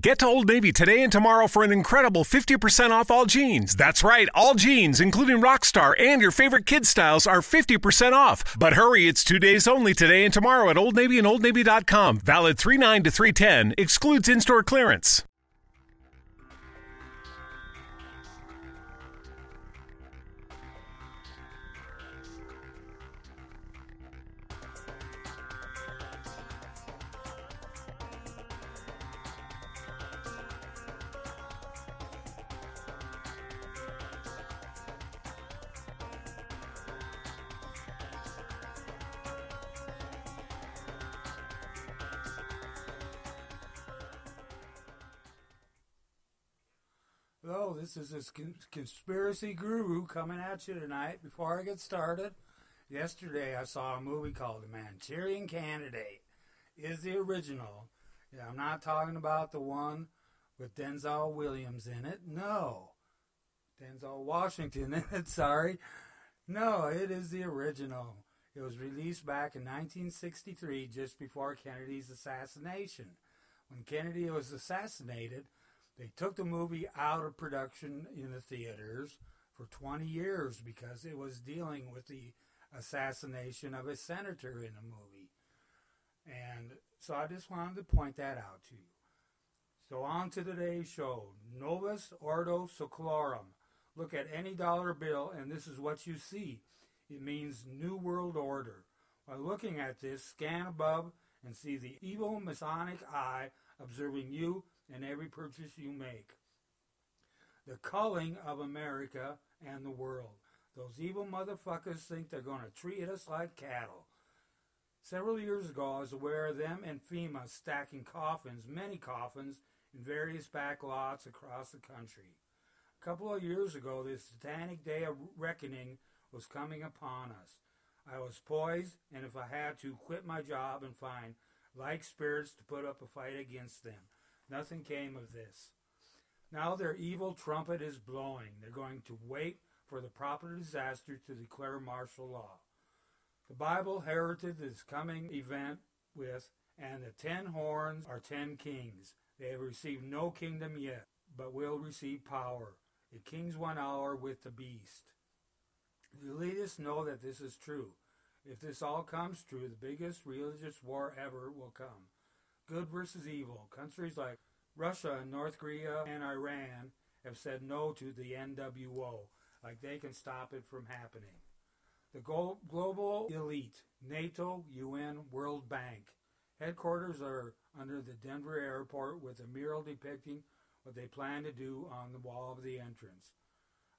Get to Old Navy today and tomorrow for an incredible 50% off all jeans. That's right, all jeans, including Rockstar and your favorite kid styles, are 50% off. But hurry, it's two days only today and tomorrow at Old Navy and OldNavy.com. Valid 39 to 310, excludes in store clearance. Hello, this is this conspiracy guru coming at you tonight. Before I get started, yesterday I saw a movie called The Manchurian Candidate. Is the original. Yeah, I'm not talking about the one with Denzel Williams in it. No. Denzel Washington in it, sorry. No, it is the original. It was released back in 1963, just before Kennedy's assassination. When Kennedy was assassinated, they took the movie out of production in the theaters for 20 years because it was dealing with the assassination of a senator in the movie. And so I just wanted to point that out to you. So on to today's show. Novus Ordo Seclorum. Look at any dollar bill and this is what you see. It means New World Order. By looking at this, scan above and see the evil Masonic eye observing you and every purchase you make. The culling of America and the world. Those evil motherfuckers think they're going to treat us like cattle. Several years ago, I was aware of them and FEMA stacking coffins, many coffins, in various back lots across the country. A couple of years ago, this satanic day of reckoning was coming upon us. I was poised, and if I had to, quit my job and find like spirits to put up a fight against them. Nothing came of this. Now their evil trumpet is blowing. They're going to wait for the proper disaster to declare martial law. The Bible heralded this coming event with, and the ten horns are ten kings. They have received no kingdom yet, but will receive power. The kings one hour with the beast. The elitists know that this is true. If this all comes true, the biggest religious war ever will come good versus evil. Countries like Russia and North Korea and Iran have said no to the NWO, like they can stop it from happening. The global elite, NATO, UN, World Bank. Headquarters are under the Denver airport with a mural depicting what they plan to do on the wall of the entrance.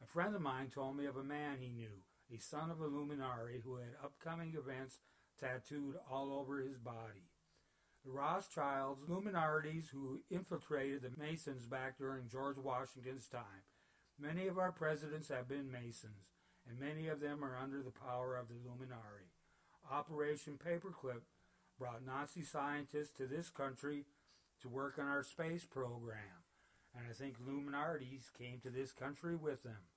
A friend of mine told me of a man he knew, a son of a luminary who had upcoming events tattooed all over his body. The Rothschilds, luminaries who infiltrated the Masons back during George Washington's time. Many of our presidents have been Masons, and many of them are under the power of the Illuminati. Operation Paperclip brought Nazi scientists to this country to work on our space program, and I think Illuminatis came to this country with them.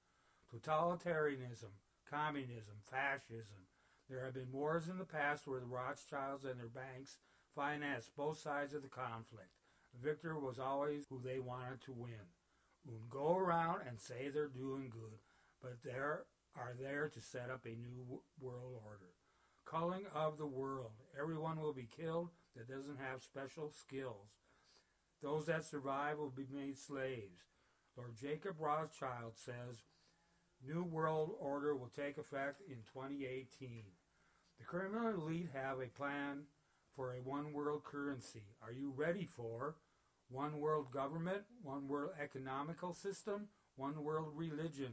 Totalitarianism, communism, fascism. There have been wars in the past where the Rothschilds and their banks financed both sides of the conflict. Victor was always who they wanted to win. Who go around and say they're doing good, but they are there to set up a new world order. Culling of the world. Everyone will be killed that doesn't have special skills. Those that survive will be made slaves. Lord Jacob Rothschild says, New World Order will take effect in 2018. The criminal elite have a plan for a one world currency? Are you ready for one world government, one world economical system, one world religion?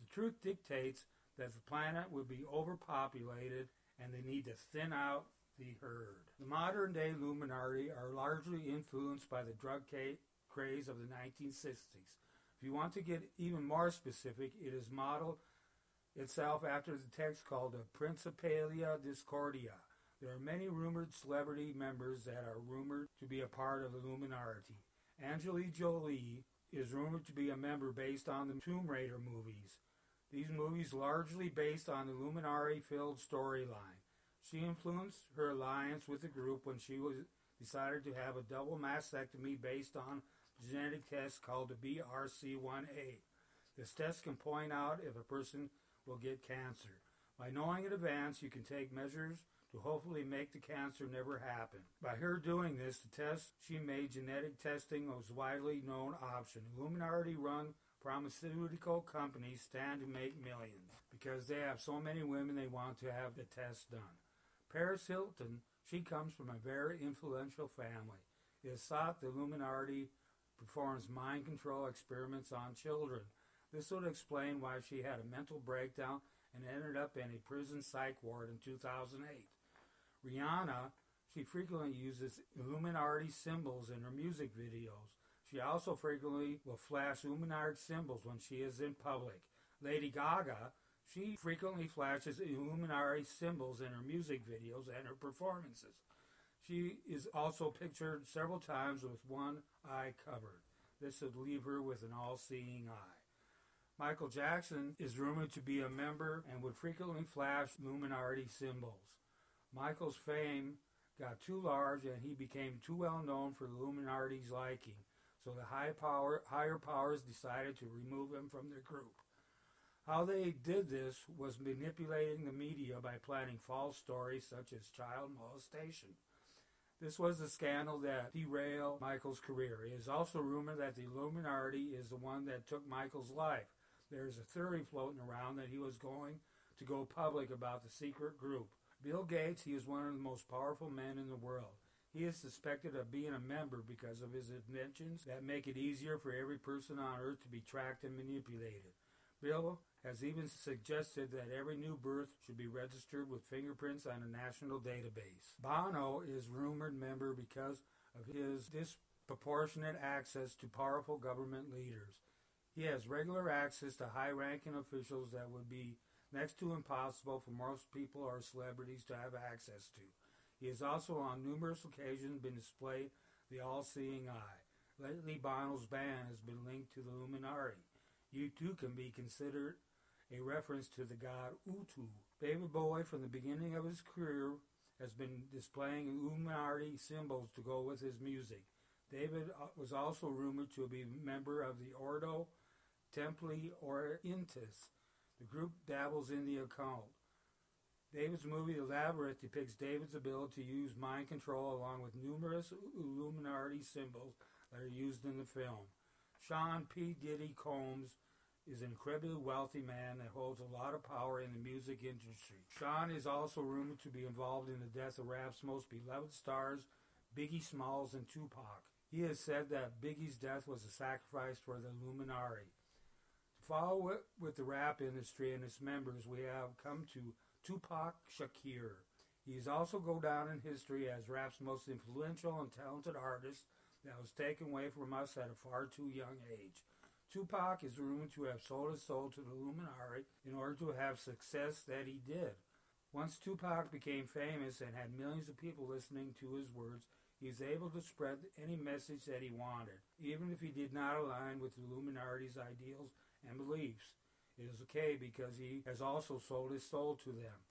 The truth dictates that the planet will be overpopulated and they need to thin out the herd. The modern day Illuminati are largely influenced by the drug craze of the 1960s. If you want to get even more specific, it is modeled itself after the text called the Principalia Discordia. There are many rumored celebrity members that are rumored to be a part of the Illuminati. Angelina Jolie is rumored to be a member based on the Tomb Raider movies. These movies largely based on the Illuminati filled storyline. She influenced her alliance with the group when she was decided to have a double mastectomy based on a genetic test called the BRCA1A. This test can point out if a person will get cancer. By knowing in advance, you can take measures to hopefully make the cancer never happen. By her doing this, the test she made genetic testing was widely known option. Illuminati run pharmaceutical companies stand to make millions because they have so many women they want to have the test done. Paris Hilton, she comes from a very influential family. It is thought the Illuminati performs mind control experiments on children. This would explain why she had a mental breakdown and ended up in a prison psych ward in 2008. Rihanna, she frequently uses Illuminati symbols in her music videos. She also frequently will flash Illuminati symbols when she is in public. Lady Gaga, she frequently flashes Illuminati symbols in her music videos and her performances. She is also pictured several times with one eye covered. This would leave her with an all seeing eye. Michael Jackson is rumored to be a member and would frequently flash Illuminati symbols. Michael's fame got too large and he became too well known for the Illuminati's liking, so the high power, higher powers decided to remove him from their group. How they did this was manipulating the media by planning false stories such as child molestation. This was the scandal that derailed Michael's career. It is also rumored that the Illuminati is the one that took Michael's life. There's a theory floating around that he was going to go public about the secret group. Bill Gates, he is one of the most powerful men in the world. He is suspected of being a member because of his inventions that make it easier for every person on earth to be tracked and manipulated. Bill has even suggested that every new birth should be registered with fingerprints on a national database. Bono is rumored member because of his disproportionate access to powerful government leaders. He has regular access to high ranking officials that would be next to impossible for most people or celebrities to have access to. He has also on numerous occasions been displayed the all seeing eye. Lately, Bono's band has been linked to the Luminari. U2 can be considered a reference to the god Utu. David Bowie, from the beginning of his career, has been displaying Illuminati symbols to go with his music. David uh, was also rumored to be a member of the Ordo Templi Orientis. The group dabbles in the occult. David's movie The Labyrinth depicts David's ability to use mind control along with numerous Illuminati symbols that are used in the film. Sean P. Diddy Combs is an incredibly wealthy man that holds a lot of power in the music industry. Sean is also rumored to be involved in the death of rap's most beloved stars, Biggie Smalls and Tupac. He has said that Biggie's death was a sacrifice for the Illuminati. Follow with the rap industry and its members, we have come to Tupac Shakur. He's also go down in history as rap's most influential and talented artist that was taken away from us at a far too young age. Tupac is rumored to have sold his soul to the Illuminati in order to have success that he did. Once Tupac became famous and had millions of people listening to his words, he was able to spread any message that he wanted, even if he did not align with the Illuminati's ideals and beliefs. It is okay because he has also sold his soul to them.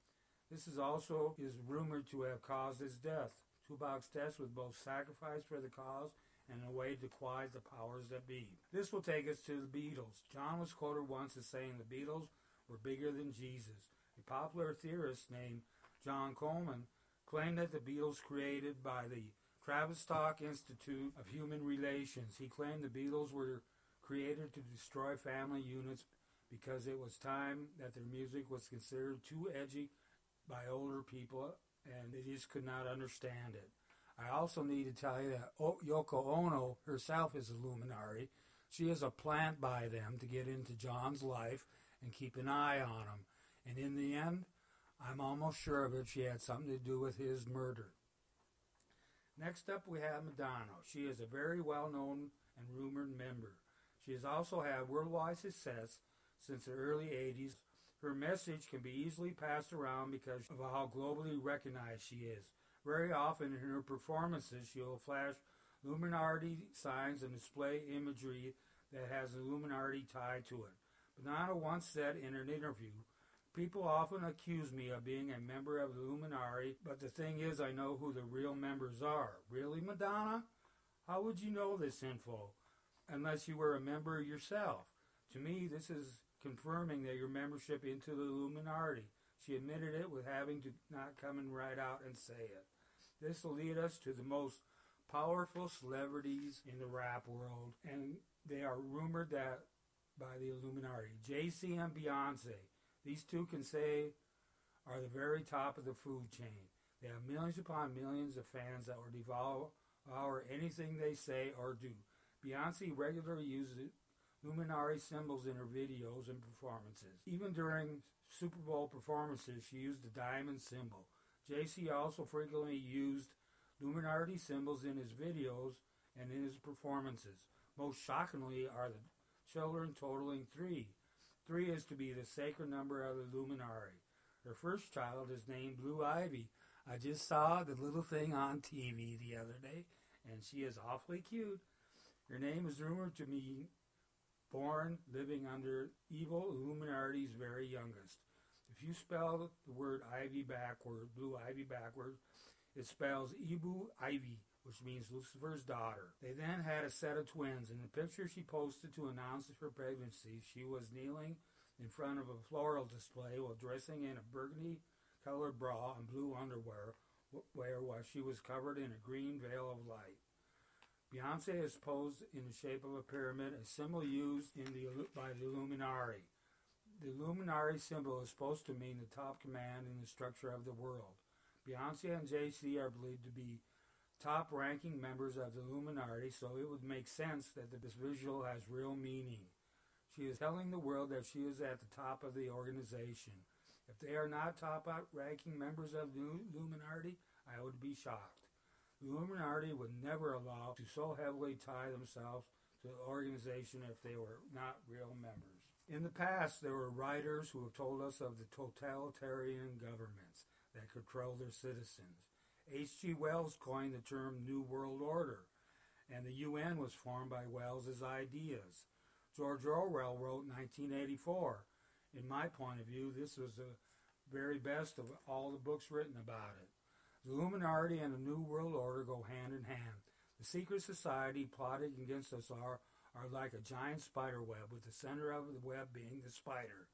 This is also is rumored to have caused his death. Tupac's death was both sacrifice for the cause and a way to quiet the powers that be. This will take us to the Beatles. John was quoted once as saying the Beatles were bigger than Jesus. A popular theorist named John Coleman claimed that the Beatles created by the Tavistock Institute of Human Relations. He claimed the Beatles were created to destroy family units because it was time that their music was considered too edgy by older people and they just could not understand it. I also need to tell you that Yoko Ono herself is Illuminati. She is a plant by them to get into John's life and keep an eye on him. And in the end, I'm almost sure of it, she had something to do with his murder. Next up, we have Madonna. She is a very well known and rumored member. She has also had worldwide success since the early 80s. Her message can be easily passed around because of how globally recognized she is. Very often in her performances, she will flash Illuminati signs and display imagery that has Illuminati tied to it. Madonna once said in an interview, People often accuse me of being a member of the Illuminati, but the thing is, I know who the real members are. Really, Madonna? How would you know this info? Unless you were a member yourself. To me, this is confirming that your membership into the Illuminati. She admitted it with having to not coming right out and say it. This will lead us to the most powerful celebrities in the rap world, and they are rumored that by the Illuminati. Jay-Z and Beyonce. These two can say are the very top of the food chain. They have millions upon millions of fans that will devour anything they say or do. Beyonce regularly uses Illuminati symbols in her videos and performances. Even during Super Bowl performances, she used the diamond symbol. Jay-Z also frequently used Illuminati symbols in his videos and in his performances. Most shockingly are the children totaling three. Three is to be the sacred number of the Illuminati. Her first child is named Blue Ivy. I just saw the little thing on TV the other day, and she is awfully cute. Her name is rumored to be born living under evil Illuminati's very youngest. If you spell the word ivy backward, blue ivy backward, it spells Ibu Ivy, which means Lucifer's daughter. They then had a set of twins. In the picture she posted to announce her pregnancy, she was kneeling in front of a floral display while dressing in a burgundy colored bra and blue underwear while she was covered in a green veil of light. Beyonce is posed in the shape of a pyramid, a symbol used in the, by the Illuminati. The Illuminati symbol is supposed to mean the top command in the structure of the world. Beyonce and Jay-Z are believed to be top-ranking members of the Illuminati, so it would make sense that this visual has real meaning. She is telling the world that she is at the top of the organization. If they are not top-ranking members of the Illuminati, I would be shocked. The Illuminati would never allow to so heavily tie themselves to the organization if they were not real members. In the past, there were writers who have told us of the totalitarian governments that control their citizens. H.G. Wells coined the term New World Order, and the UN was formed by Wells's ideas. George Orwell wrote in 1984. In my point of view, this was the very best of all the books written about it. The Illuminati and the New World Order go hand in hand. The secret society plotting against us are, are like a giant spider web, with the center of the web being the spider.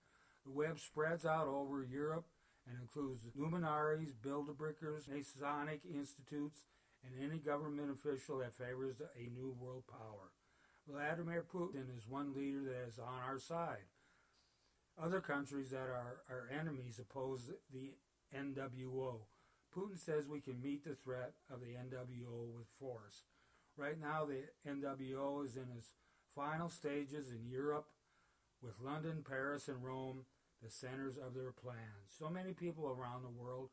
The web spreads out over Europe and includes luminaries, Bilderbergers, Masonic institutes, and any government official that favors a new world power. Vladimir Putin is one leader that is on our side. Other countries that are our enemies oppose the NWO. Putin says we can meet the threat of the NWO with force. Right now, the NWO is in its final stages in Europe, with London, Paris, and Rome the centers of their plans. So many people around the world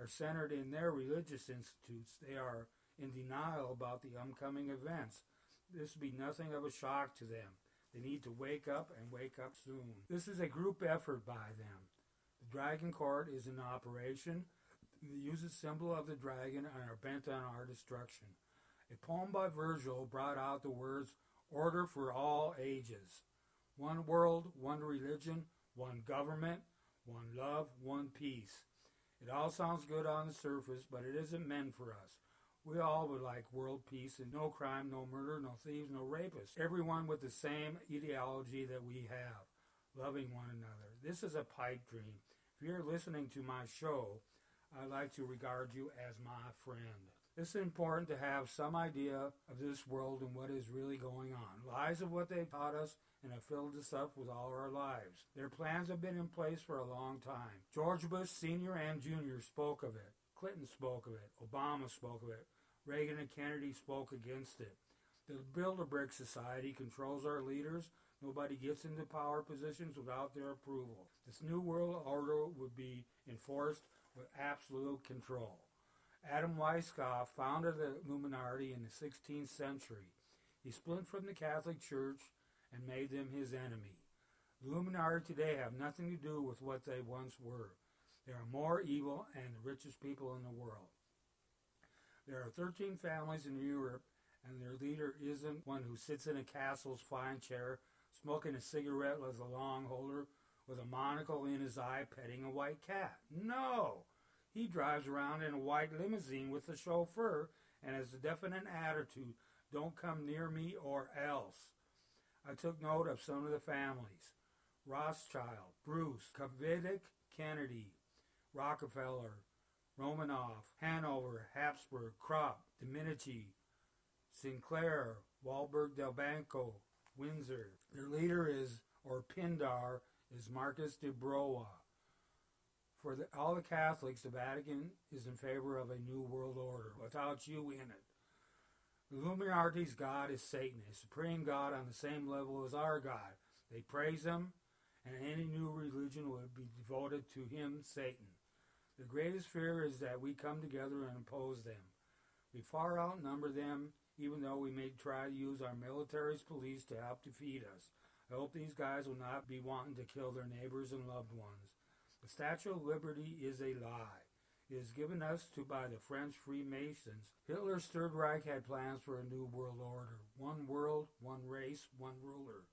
are centered in their religious institutes. They are in denial about the upcoming events. This will be nothing of a shock to them. They need to wake up and wake up soon. This is a group effort by them. The Dragon Court is in operation. Use the symbol of the dragon and are bent on our destruction. A poem by Virgil brought out the words order for all ages. One world, one religion, one government, one love, one peace. It all sounds good on the surface, but it isn't meant for us. We all would like world peace and no crime, no murder, no thieves, no rapists. Everyone with the same ideology that we have, loving one another. This is a pipe dream. If you're listening to my show, I'd like to regard you as my friend. It's important to have some idea of this world and what is really going on. Lies of what they taught us and have filled us up with all our lives. Their plans have been in place for a long time. George Bush Sr. and Jr. spoke of it. Clinton spoke of it. Obama spoke of it. Reagan and Kennedy spoke against it. The Bilderberg Society controls our leaders. Nobody gets into power positions without their approval. This new world order would be enforced with absolute control. Adam Weishaupt founded the Illuminati in the 16th century. He split from the Catholic Church and made them his enemy. The Illuminati today have nothing to do with what they once were. They are more evil and the richest people in the world. There are 13 families in Europe, and their leader isn't one who sits in a castle's fine chair, smoking a cigarette with a long holder, with a monocle in his eye petting a white cat. No! He drives around in a white limousine with the chauffeur and has a definite attitude don't come near me or else. I took note of some of the families Rothschild, Bruce, Cavendish, Kennedy, Rockefeller, Romanov, Hanover, Habsburg, Krupp, De Medici, Sinclair, Warburg del Banco, Windsor. Their leader is, or Pindar, is Marcus de Broa. For the, all the Catholics, the Vatican is in favor of a new world order without you in it. The Illuminati's God is Satan, a supreme God on the same level as our God. They praise him, and any new religion would be devoted to him, Satan. The greatest fear is that we come together and oppose them. We far outnumber them, even though we may try to use our military as police to help defeat us. I hope these guys will not be wanting to kill their neighbors and loved ones. The Statue of Liberty is a lie. It is given us to by the French Freemasons. Hitler's Third Reich had plans for a new world order. One world, one race, one ruler.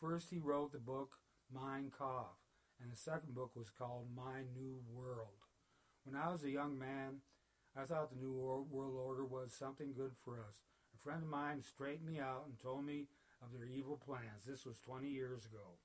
First he wrote the book Mein Kampf, and the second book was called My New World. When I was a young man, I thought the New World Order was something good for us. A friend of mine straightened me out and told me of their evil plans. This was 20 years ago.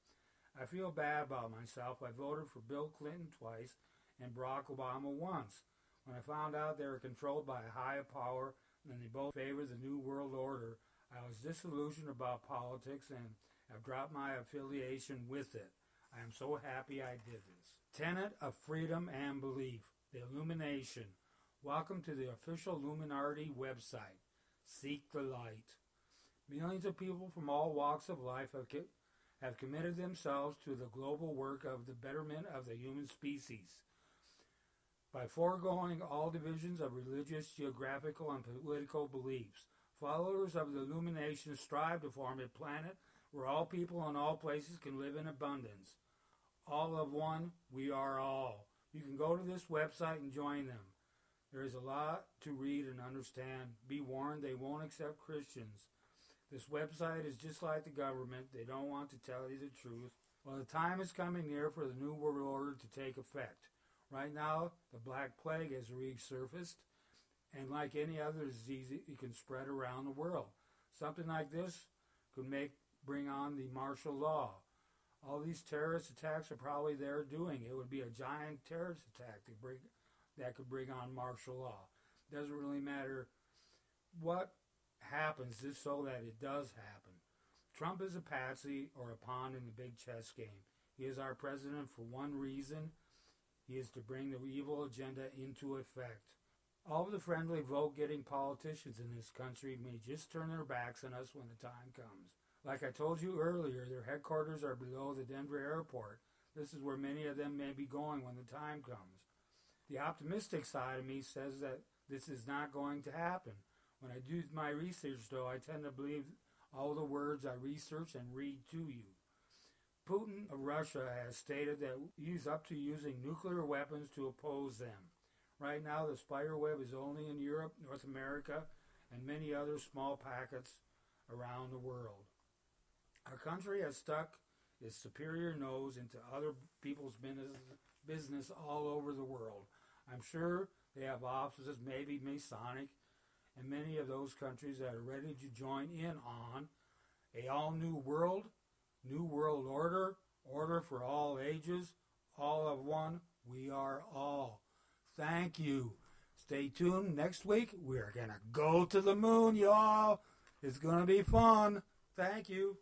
I feel bad about myself. I voted for Bill Clinton twice and Barack Obama once. When I found out they were controlled by a higher power and they both favored the New World Order, I was disillusioned about politics and have dropped my affiliation with it. I am so happy I did this. Tenet of freedom and belief, the illumination. Welcome to the official Illuminati website. Seek the light. Millions of people from all walks of life have, have committed themselves to the global work of the betterment of the human species. By foregoing all divisions of religious, geographical, and political beliefs, followers of the illumination strive to form a planet where all people in all places can live in abundance. All of one, we are all. You can go to this website and join them. There is a lot to read and understand. Be warned, they won't accept Christians. This website is just like the government. They don't want to tell you the truth. Well, the time is coming near for the New World Order to take effect. Right now, the Black Plague has resurfaced, and like any other disease, it can spread around the world. Something like this could make bring on the martial law. All these terrorist attacks are probably they're doing. It would be a giant terrorist attack to bring that could bring on martial law. It Doesn't really matter what happens, just so that it does happen. Trump is a patsy or a pawn in the big chess game. He is our president for one reason. He is to bring the evil agenda into effect. All of the friendly vote-getting politicians in this country may just turn their backs on us when the time comes. Like I told you earlier, their headquarters are below the Denver airport. This is where many of them may be going when the time comes. The optimistic side of me says that this is not going to happen. When I do my research, though, I tend to believe all the words I research and read to you. Putin of Russia has stated that he's up to using nuclear weapons to oppose them. Right now, the spider web is only in Europe, North America, and many other small packets around the world. Our country has stuck its superior nose into other people's business all over the world. I'm sure they have offices, maybe Masonic, in many of those countries that are ready to join in on a all new world, new world order, order for all ages, all of one. We are all. Thank you. Stay tuned. Next week, we're going to go to the moon, y'all. It's going to be fun. Thank you.